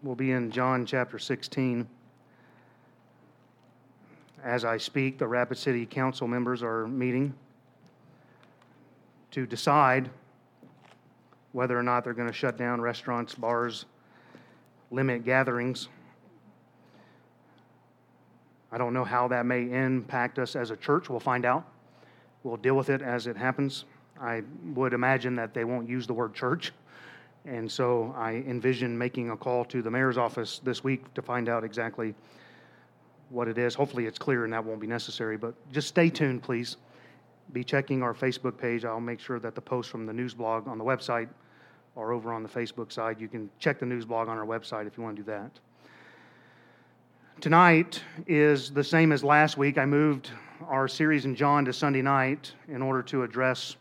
We'll be in John chapter 16. As I speak, the Rapid City Council members are meeting to decide whether or not they're going to shut down restaurants, bars, limit gatherings. I don't know how that may impact us as a church. We'll find out. We'll deal with it as it happens. I would imagine that they won't use the word church. And so I envision making a call to the mayor's office this week to find out exactly what it is. Hopefully, it's clear and that won't be necessary, but just stay tuned, please. Be checking our Facebook page. I'll make sure that the posts from the news blog on the website are over on the Facebook side. You can check the news blog on our website if you want to do that. Tonight is the same as last week. I moved our series in John to Sunday night in order to address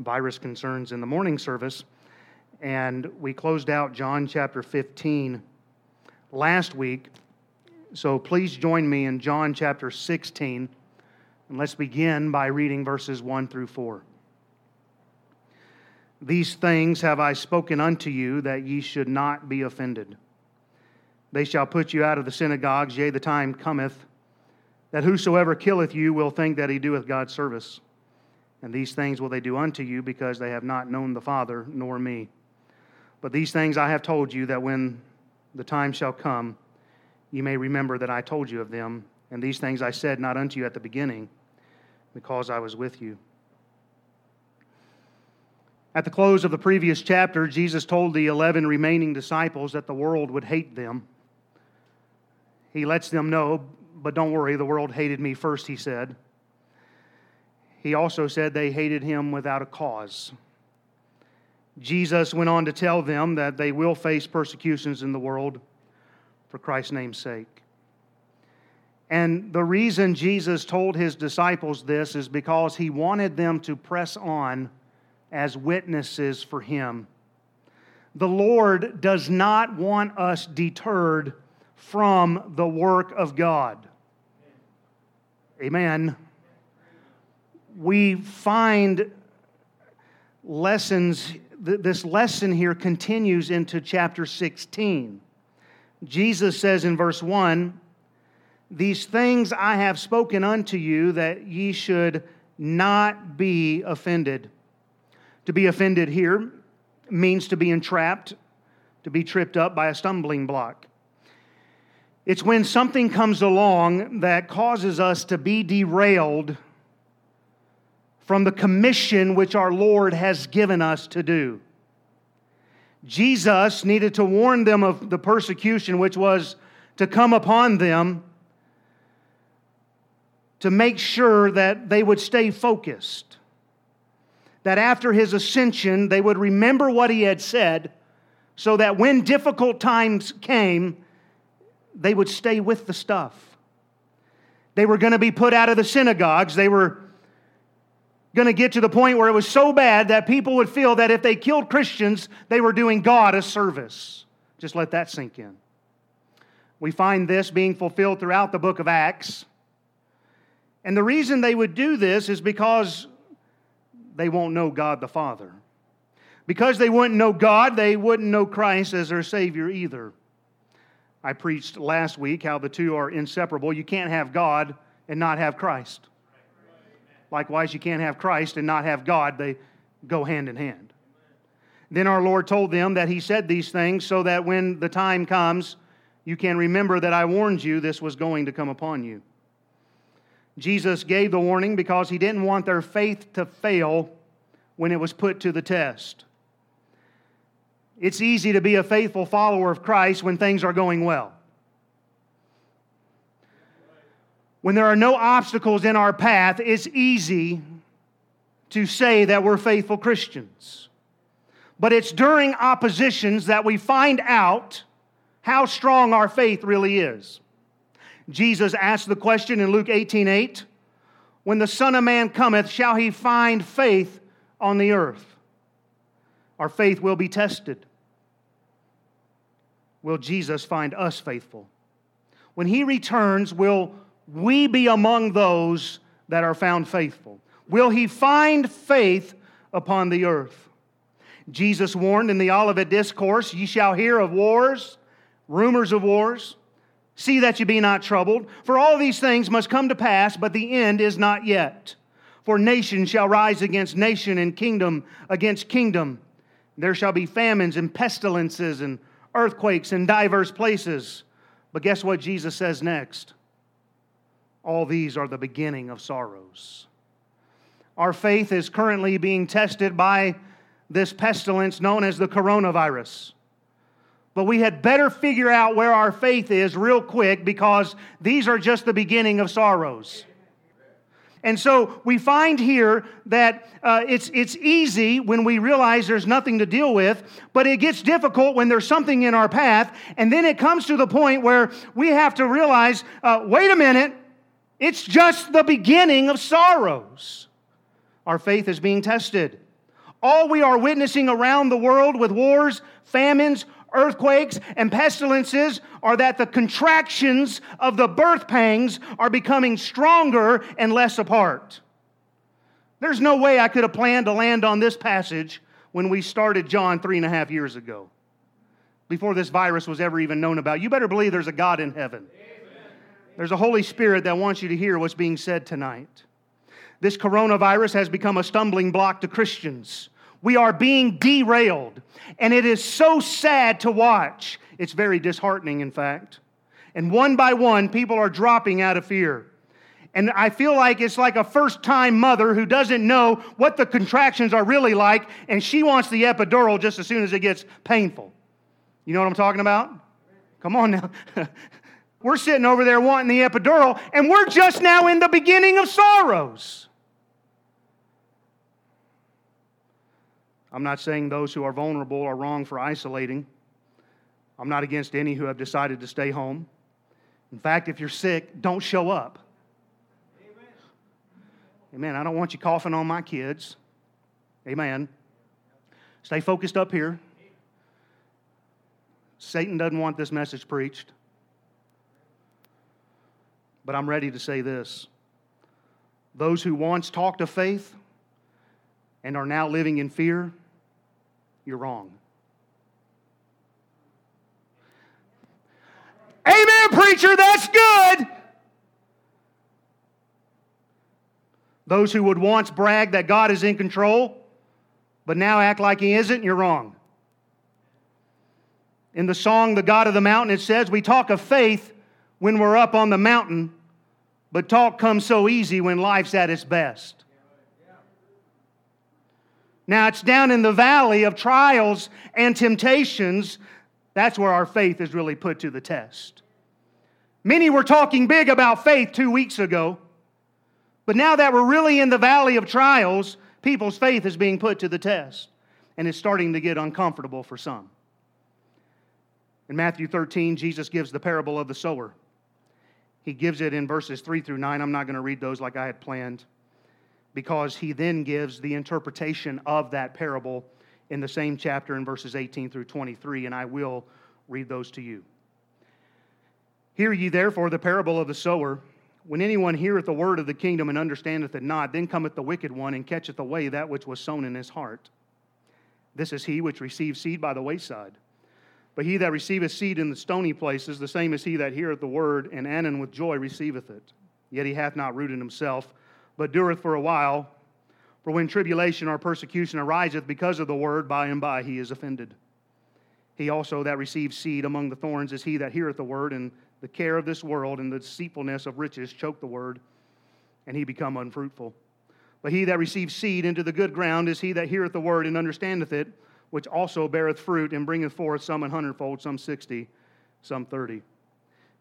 virus concerns in the morning service. And we closed out John chapter 15 last week so please join me in John chapter 16, and let's begin by reading verses 1 through 4. These things have I spoken unto you, that ye should not be offended. They shall put you out of the synagogues, yea, the time cometh, that whosoever killeth you will think that he doeth God service. And these things will they do unto you, because they have not known the Father, nor me. But these things I have told you, that when the time shall come, you may remember that I told you of them, and these things I said not unto you at the beginning, because I was with you. At the close of the previous chapter, Jesus told the 11 remaining disciples that the world would hate them. He lets them know, but don't worry, the world hated me first, he said. He also said they hated him without a cause. Jesus went on to tell them that they will face persecutions in the world for Christ's name's sake. And the reason Jesus told his disciples this is because he wanted them to press on as witnesses for him. The Lord does not want us deterred from the work of God. Amen. We find lessons, this lesson here continues into chapter 16. Jesus says in verse 1 These things I have spoken unto you that ye should not be offended. To be offended here means to be entrapped, to be tripped up by a stumbling block. It's when something comes along that causes us to be derailed from the commission which our Lord has given us to do. Jesus needed to warn them of the persecution which was to come upon them to make sure that they would stay focused. That after his ascension, they would remember what he had said, so that when difficult times came, they would stay with the stuff. They were going to be put out of the synagogues. They were going to get to the point where it was so bad that people would feel that if they killed Christians, they were doing God a service. Just let that sink in. We find this being fulfilled throughout the book of Acts. And the reason they would do this is because they won't know God the Father. Because they wouldn't know God, they wouldn't know Christ as their Savior either. I preached last week how the two are inseparable. You can't have God and not have Christ. Likewise, you can't have Christ and not have God. They go hand in hand. Then our Lord told them that He said these things so that when the time comes, you can remember that I warned you this was going to come upon you. Jesus gave the warning because He didn't want their faith to fail when it was put to the test. It's easy to be a faithful follower of Christ when things are going well. When there are no obstacles in our path, it's easy to say that we're faithful Christians. But it's during oppositions that we find out how strong our faith really is. Jesus asked the question in Luke 18 8 When the Son of Man cometh, shall he find faith on the earth? Our faith will be tested. Will Jesus find us faithful? When he returns, will we be among those that are found faithful? Will he find faith upon the earth? Jesus warned in the Olivet Discourse, Ye shall hear of wars, rumors of wars. See that you be not troubled, for all these things must come to pass, but the end is not yet. For nation shall rise against nation, and kingdom against kingdom. There shall be famines and pestilences and earthquakes in diverse places. But guess what Jesus says next? All these are the beginning of sorrows. Our faith is currently being tested by this pestilence known as the coronavirus. But we had better figure out where our faith is real quick because these are just the beginning of sorrows. And so we find here that uh, it's, it's easy when we realize there's nothing to deal with, but it gets difficult when there's something in our path. And then it comes to the point where we have to realize uh, wait a minute, it's just the beginning of sorrows. Our faith is being tested. All we are witnessing around the world with wars, famines, earthquakes, and pestilences are that the contractions of the birth pangs are becoming stronger and less apart. There's no way I could have planned to land on this passage when we started John three and a half years ago, before this virus was ever even known about. You better believe there's a God in heaven. There's a Holy Spirit that wants you to hear what's being said tonight. This coronavirus has become a stumbling block to Christians. We are being derailed, and it is so sad to watch. It's very disheartening, in fact. And one by one, people are dropping out of fear. And I feel like it's like a first time mother who doesn't know what the contractions are really like, and she wants the epidural just as soon as it gets painful. You know what I'm talking about? Come on now. we're sitting over there wanting the epidural, and we're just now in the beginning of sorrows. I'm not saying those who are vulnerable are wrong for isolating. I'm not against any who have decided to stay home. In fact, if you're sick, don't show up. Amen. Amen. I don't want you coughing on my kids. Amen. Stay focused up here. Satan doesn't want this message preached. But I'm ready to say this. Those who once talked of faith and are now living in fear, you're wrong. Amen, preacher, that's good. Those who would once brag that God is in control, but now act like He isn't, you're wrong. In the song, The God of the Mountain, it says, We talk of faith when we're up on the mountain, but talk comes so easy when life's at its best. Now, it's down in the valley of trials and temptations. That's where our faith is really put to the test. Many were talking big about faith two weeks ago, but now that we're really in the valley of trials, people's faith is being put to the test, and it's starting to get uncomfortable for some. In Matthew 13, Jesus gives the parable of the sower. He gives it in verses 3 through 9. I'm not going to read those like I had planned because he then gives the interpretation of that parable in the same chapter in verses 18 through 23, and I will read those to you. Hear ye therefore the parable of the sower. When anyone heareth the word of the kingdom and understandeth it not, then cometh the wicked one and catcheth away that which was sown in his heart. This is he which receives seed by the wayside. But he that receiveth seed in the stony places, the same is he that heareth the word, and anon with joy receiveth it. Yet he hath not rooted in himself but dureth for a while. For when tribulation or persecution ariseth because of the word, by and by he is offended. He also that receives seed among the thorns is he that heareth the word, and the care of this world and the deceitfulness of riches choke the word, and he become unfruitful. But he that receives seed into the good ground is he that heareth the word and understandeth it, which also beareth fruit and bringeth forth some an hundredfold, some sixty, some thirty.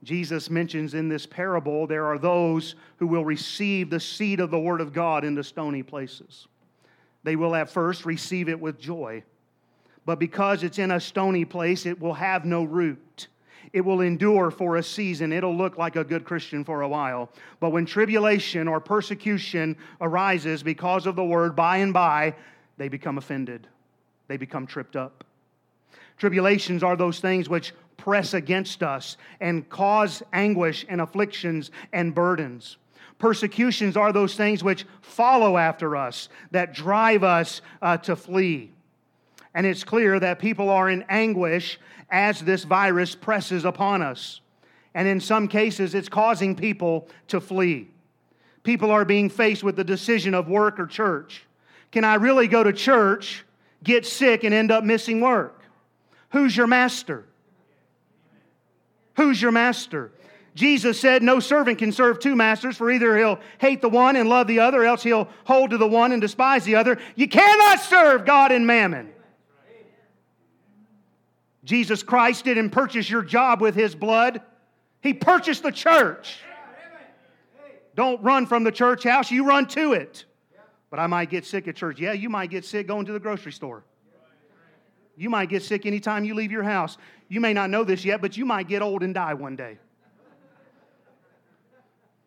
Jesus mentions in this parable there are those who will receive the seed of the Word of God in the stony places. They will at first receive it with joy, but because it's in a stony place, it will have no root. It will endure for a season. It'll look like a good Christian for a while. But when tribulation or persecution arises because of the Word, by and by, they become offended, they become tripped up. Tribulations are those things which press against us and cause anguish and afflictions and burdens. Persecutions are those things which follow after us, that drive us uh, to flee. And it's clear that people are in anguish as this virus presses upon us. And in some cases, it's causing people to flee. People are being faced with the decision of work or church. Can I really go to church, get sick, and end up missing work? Who's your master? Who's your master? Jesus said, No servant can serve two masters, for either he'll hate the one and love the other, or else he'll hold to the one and despise the other. You cannot serve God and mammon. Jesus Christ didn't purchase your job with his blood, he purchased the church. Don't run from the church house, you run to it. But I might get sick at church. Yeah, you might get sick going to the grocery store. You might get sick anytime you leave your house. You may not know this yet, but you might get old and die one day.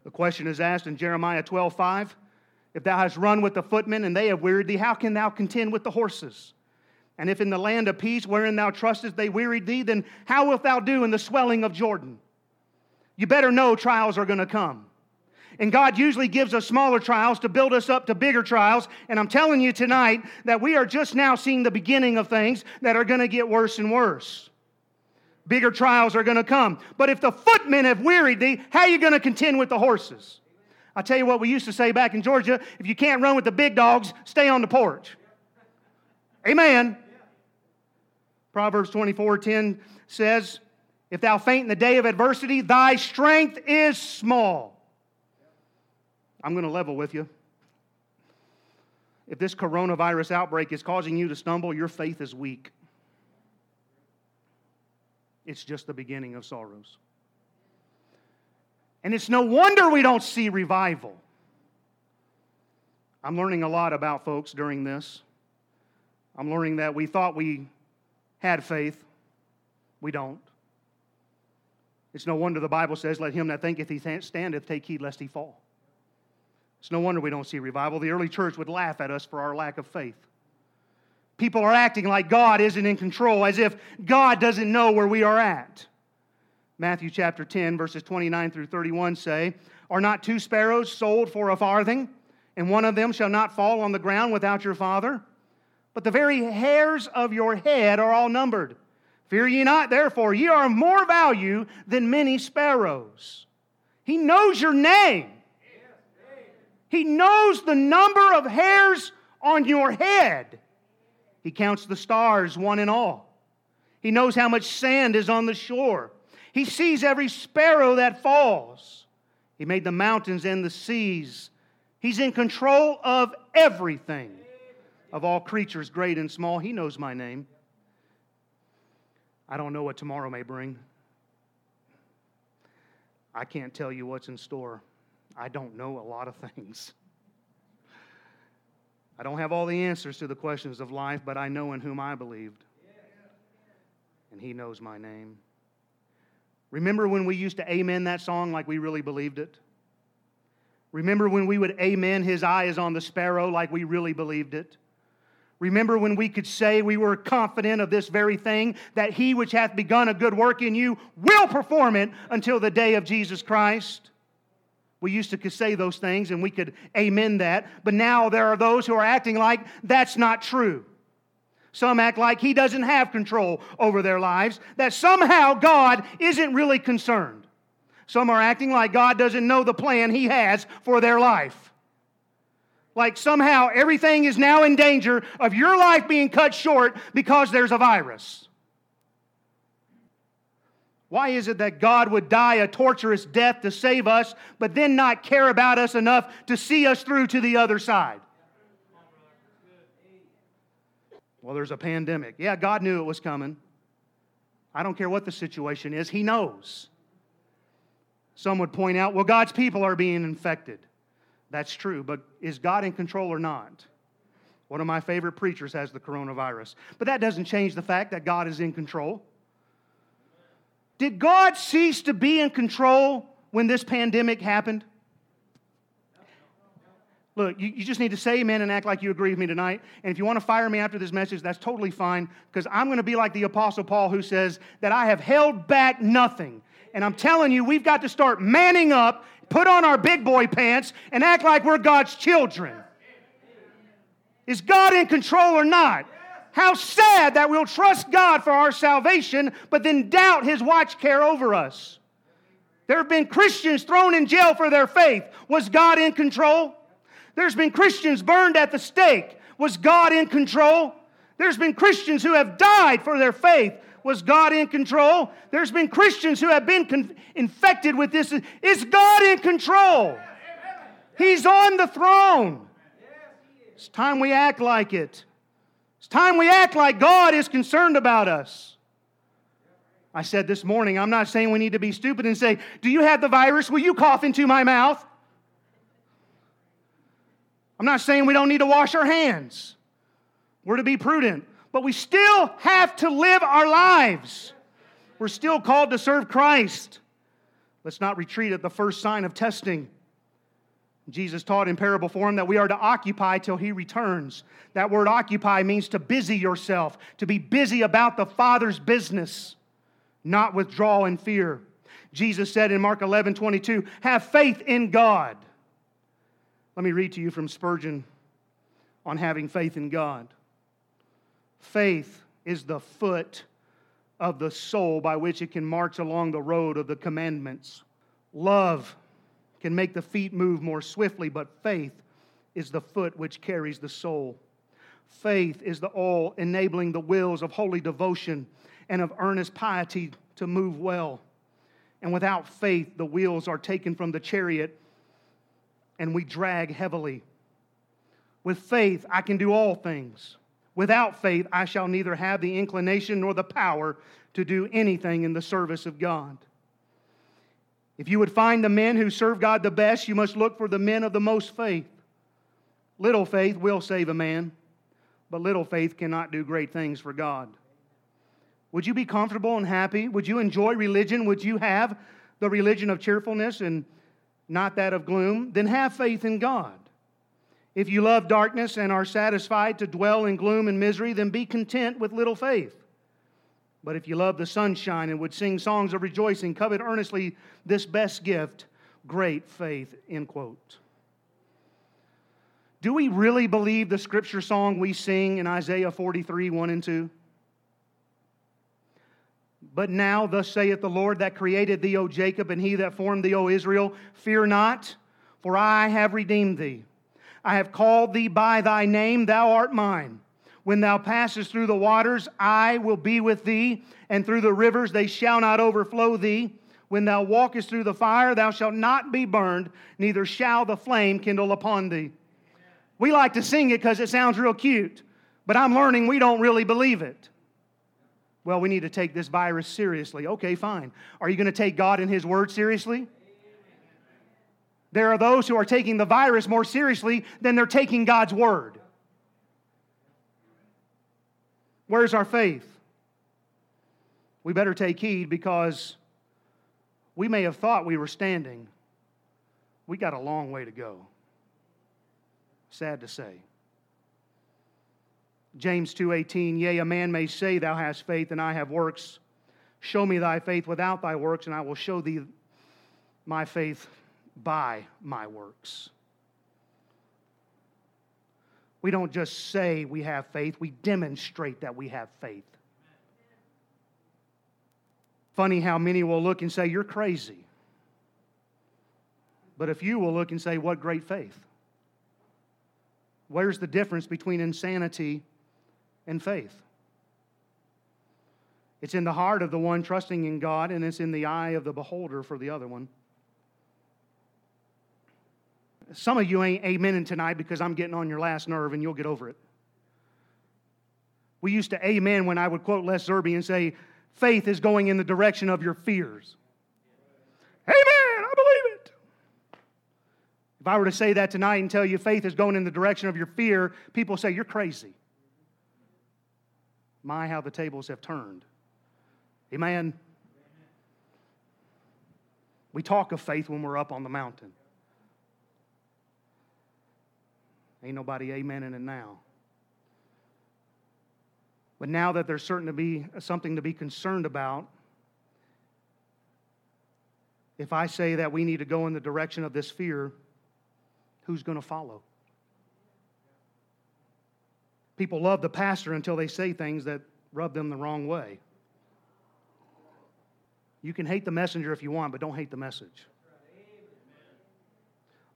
The question is asked in Jeremiah 12 5. If thou hast run with the footmen and they have wearied thee, how can thou contend with the horses? And if in the land of peace wherein thou trustest they wearied thee, then how wilt thou do in the swelling of Jordan? You better know trials are going to come. And God usually gives us smaller trials to build us up to bigger trials. And I'm telling you tonight that we are just now seeing the beginning of things that are going to get worse and worse. Bigger trials are going to come. But if the footmen have wearied thee, how are you going to contend with the horses? I tell you what we used to say back in Georgia if you can't run with the big dogs, stay on the porch. Amen. Proverbs 24 10 says, If thou faint in the day of adversity, thy strength is small. I'm going to level with you. If this coronavirus outbreak is causing you to stumble, your faith is weak. It's just the beginning of sorrows. And it's no wonder we don't see revival. I'm learning a lot about folks during this. I'm learning that we thought we had faith, we don't. It's no wonder the Bible says, Let him that thinketh he standeth take heed lest he fall. It's no wonder we don't see revival. The early church would laugh at us for our lack of faith. People are acting like God isn't in control, as if God doesn't know where we are at. Matthew chapter 10, verses 29 through 31 say, Are not two sparrows sold for a farthing, and one of them shall not fall on the ground without your Father? But the very hairs of your head are all numbered. Fear ye not, therefore, ye are of more value than many sparrows. He knows your name. He knows the number of hairs on your head. He counts the stars, one and all. He knows how much sand is on the shore. He sees every sparrow that falls. He made the mountains and the seas. He's in control of everything, of all creatures, great and small. He knows my name. I don't know what tomorrow may bring. I can't tell you what's in store. I don't know a lot of things. I don't have all the answers to the questions of life, but I know in whom I believed. And He knows my name. Remember when we used to amen that song like we really believed it? Remember when we would amen, His eye is on the sparrow like we really believed it? Remember when we could say we were confident of this very thing, that He which hath begun a good work in you will perform it until the day of Jesus Christ? We used to say those things and we could amen that, but now there are those who are acting like that's not true. Some act like He doesn't have control over their lives, that somehow God isn't really concerned. Some are acting like God doesn't know the plan He has for their life. Like somehow everything is now in danger of your life being cut short because there's a virus. Why is it that God would die a torturous death to save us, but then not care about us enough to see us through to the other side? Well, there's a pandemic. Yeah, God knew it was coming. I don't care what the situation is, He knows. Some would point out, well, God's people are being infected. That's true, but is God in control or not? One of my favorite preachers has the coronavirus. But that doesn't change the fact that God is in control. Did God cease to be in control when this pandemic happened? Look, you, you, just need to say amen and act like you agree with me tonight. And if you want to fire me after this message, that's totally fine because I'm going to be like the Apostle Paul who says that I have held back nothing. And I'm telling you, we've got to start manning up, put on our big boy pants, and act like we're God's children. Is God in control or not? How sad that we'll trust God for our salvation, but then doubt His watch care over us. There have been Christians thrown in jail for their faith. Was God in control? There's been Christians burned at the stake. Was God in control? There's been Christians who have died for their faith. Was God in control? There's been Christians who have been con- infected with this. Is God in control? He's on the throne. It's time we act like it. It's time we act like God is concerned about us. I said this morning, I'm not saying we need to be stupid and say, Do you have the virus? Will you cough into my mouth? I'm not saying we don't need to wash our hands. We're to be prudent, but we still have to live our lives. We're still called to serve Christ. Let's not retreat at the first sign of testing. Jesus taught in parable form that we are to occupy till he returns. That word occupy means to busy yourself, to be busy about the Father's business, not withdraw in fear. Jesus said in Mark 11 22, have faith in God. Let me read to you from Spurgeon on having faith in God. Faith is the foot of the soul by which it can march along the road of the commandments. Love can make the feet move more swiftly, but faith is the foot which carries the soul. Faith is the all enabling the wills of holy devotion and of earnest piety to move well. And without faith, the wheels are taken from the chariot and we drag heavily. With faith, I can do all things. Without faith, I shall neither have the inclination nor the power to do anything in the service of God. If you would find the men who serve God the best, you must look for the men of the most faith. Little faith will save a man, but little faith cannot do great things for God. Would you be comfortable and happy? Would you enjoy religion? Would you have the religion of cheerfulness and not that of gloom? Then have faith in God. If you love darkness and are satisfied to dwell in gloom and misery, then be content with little faith. But if you love the sunshine and would sing songs of rejoicing, covet earnestly this best gift, great faith, end quote. Do we really believe the scripture song we sing in Isaiah 43, 1 and 2? But now, thus saith the Lord that created thee, O Jacob, and he that formed thee, O Israel, fear not, for I have redeemed thee. I have called thee by thy name, thou art mine. When thou passest through the waters, I will be with thee, and through the rivers, they shall not overflow thee. When thou walkest through the fire, thou shalt not be burned, neither shall the flame kindle upon thee. We like to sing it because it sounds real cute, but I'm learning we don't really believe it. Well, we need to take this virus seriously. Okay, fine. Are you going to take God and His Word seriously? There are those who are taking the virus more seriously than they're taking God's Word. Where's our faith? We better take heed because we may have thought we were standing. We got a long way to go. Sad to say. James 2:18 Yea a man may say thou hast faith and I have works show me thy faith without thy works and I will show thee my faith by my works we don't just say we have faith, we demonstrate that we have faith. Funny how many will look and say, You're crazy. But if you will look and say, What great faith? Where's the difference between insanity and faith? It's in the heart of the one trusting in God, and it's in the eye of the beholder for the other one. Some of you ain't amening tonight because I'm getting on your last nerve and you'll get over it. We used to amen when I would quote Les Zerby and say, faith is going in the direction of your fears. Amen, I believe it. If I were to say that tonight and tell you faith is going in the direction of your fear, people say, You're crazy. My, how the tables have turned. Amen. We talk of faith when we're up on the mountain. Ain't nobody amening it now. But now that there's certain to be something to be concerned about, if I say that we need to go in the direction of this fear, who's going to follow? People love the pastor until they say things that rub them the wrong way. You can hate the messenger if you want, but don't hate the message.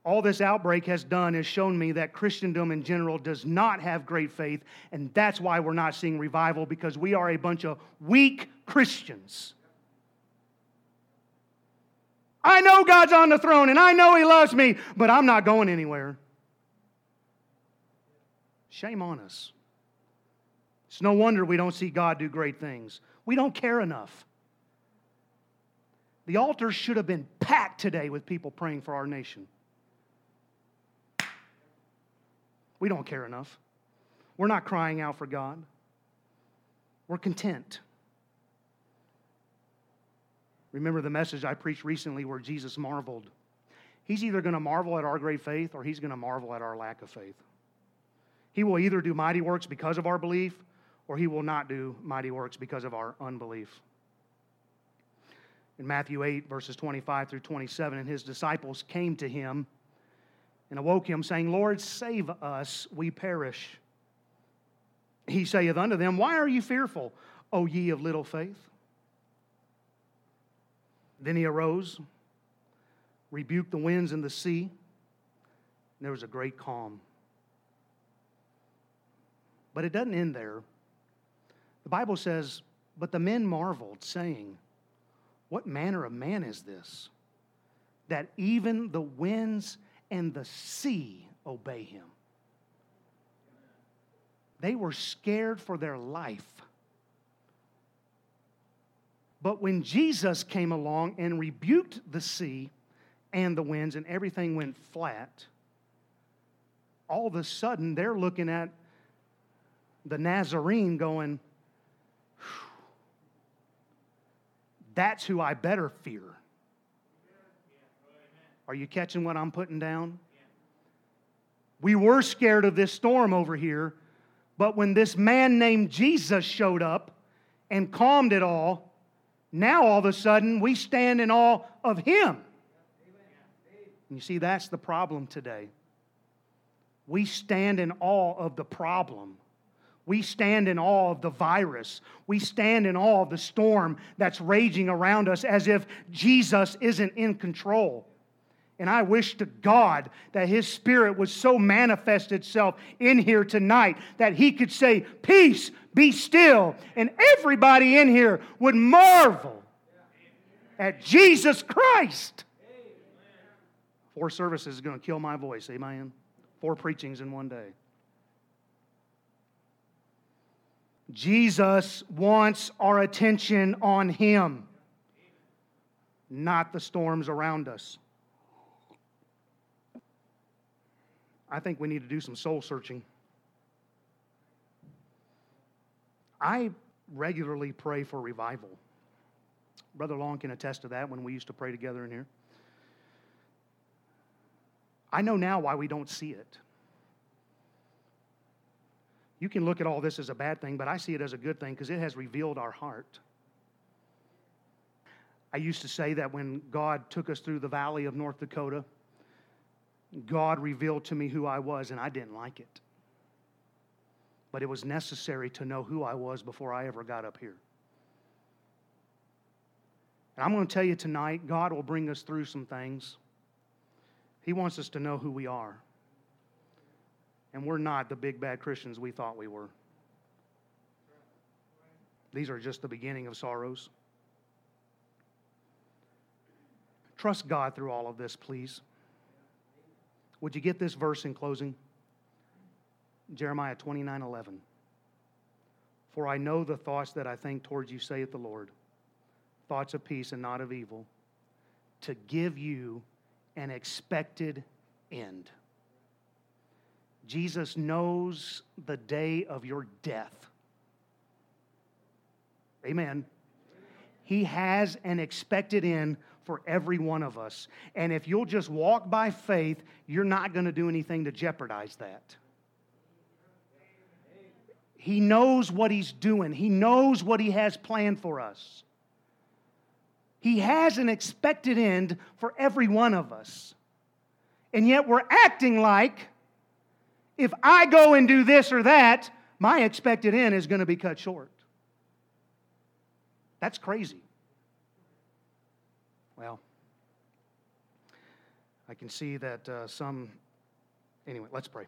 All this outbreak has done is shown me that Christendom in general does not have great faith, and that's why we're not seeing revival because we are a bunch of weak Christians. I know God's on the throne and I know He loves me, but I'm not going anywhere. Shame on us. It's no wonder we don't see God do great things. We don't care enough. The altar should have been packed today with people praying for our nation. We don't care enough. We're not crying out for God. We're content. Remember the message I preached recently where Jesus marveled. He's either going to marvel at our great faith or he's going to marvel at our lack of faith. He will either do mighty works because of our belief or he will not do mighty works because of our unbelief. In Matthew 8, verses 25 through 27, and his disciples came to him and awoke him, saying, Lord, save us, we perish. He saith unto them, Why are you fearful, O ye of little faith? Then he arose, rebuked the winds and the sea, and there was a great calm. But it doesn't end there. The Bible says, But the men marveled, saying, What manner of man is this, that even the winds and the sea obey him? They were scared for their life. But when Jesus came along and rebuked the sea and the winds and everything went flat, all of a sudden they're looking at the Nazarene going, That's who I better fear. Are you catching what I'm putting down? We were scared of this storm over here, but when this man named Jesus showed up and calmed it all, now all of a sudden we stand in awe of him. And you see, that's the problem today. We stand in awe of the problem we stand in awe of the virus. We stand in awe of the storm that's raging around us as if Jesus isn't in control. And I wish to God that His Spirit would so manifest itself in here tonight that He could say, Peace, be still. And everybody in here would marvel at Jesus Christ. Four services is going to kill my voice, amen? Four preachings in one day. Jesus wants our attention on Him, not the storms around us. I think we need to do some soul searching. I regularly pray for revival. Brother Long can attest to that when we used to pray together in here. I know now why we don't see it. You can look at all this as a bad thing, but I see it as a good thing because it has revealed our heart. I used to say that when God took us through the valley of North Dakota, God revealed to me who I was, and I didn't like it. But it was necessary to know who I was before I ever got up here. And I'm going to tell you tonight, God will bring us through some things. He wants us to know who we are and we're not the big bad Christians we thought we were. These are just the beginning of sorrows. Trust God through all of this, please. Would you get this verse in closing? Jeremiah 29 11. For I know the thoughts that I think towards you, saith the Lord, thoughts of peace and not of evil, to give you an expected end. Jesus knows the day of your death. Amen. He has an expected end for every one of us. And if you'll just walk by faith, you're not going to do anything to jeopardize that. He knows what He's doing, He knows what He has planned for us. He has an expected end for every one of us. And yet we're acting like if I go and do this or that, my expected end is going to be cut short. That's crazy. Well, I can see that uh, some. Anyway, let's pray.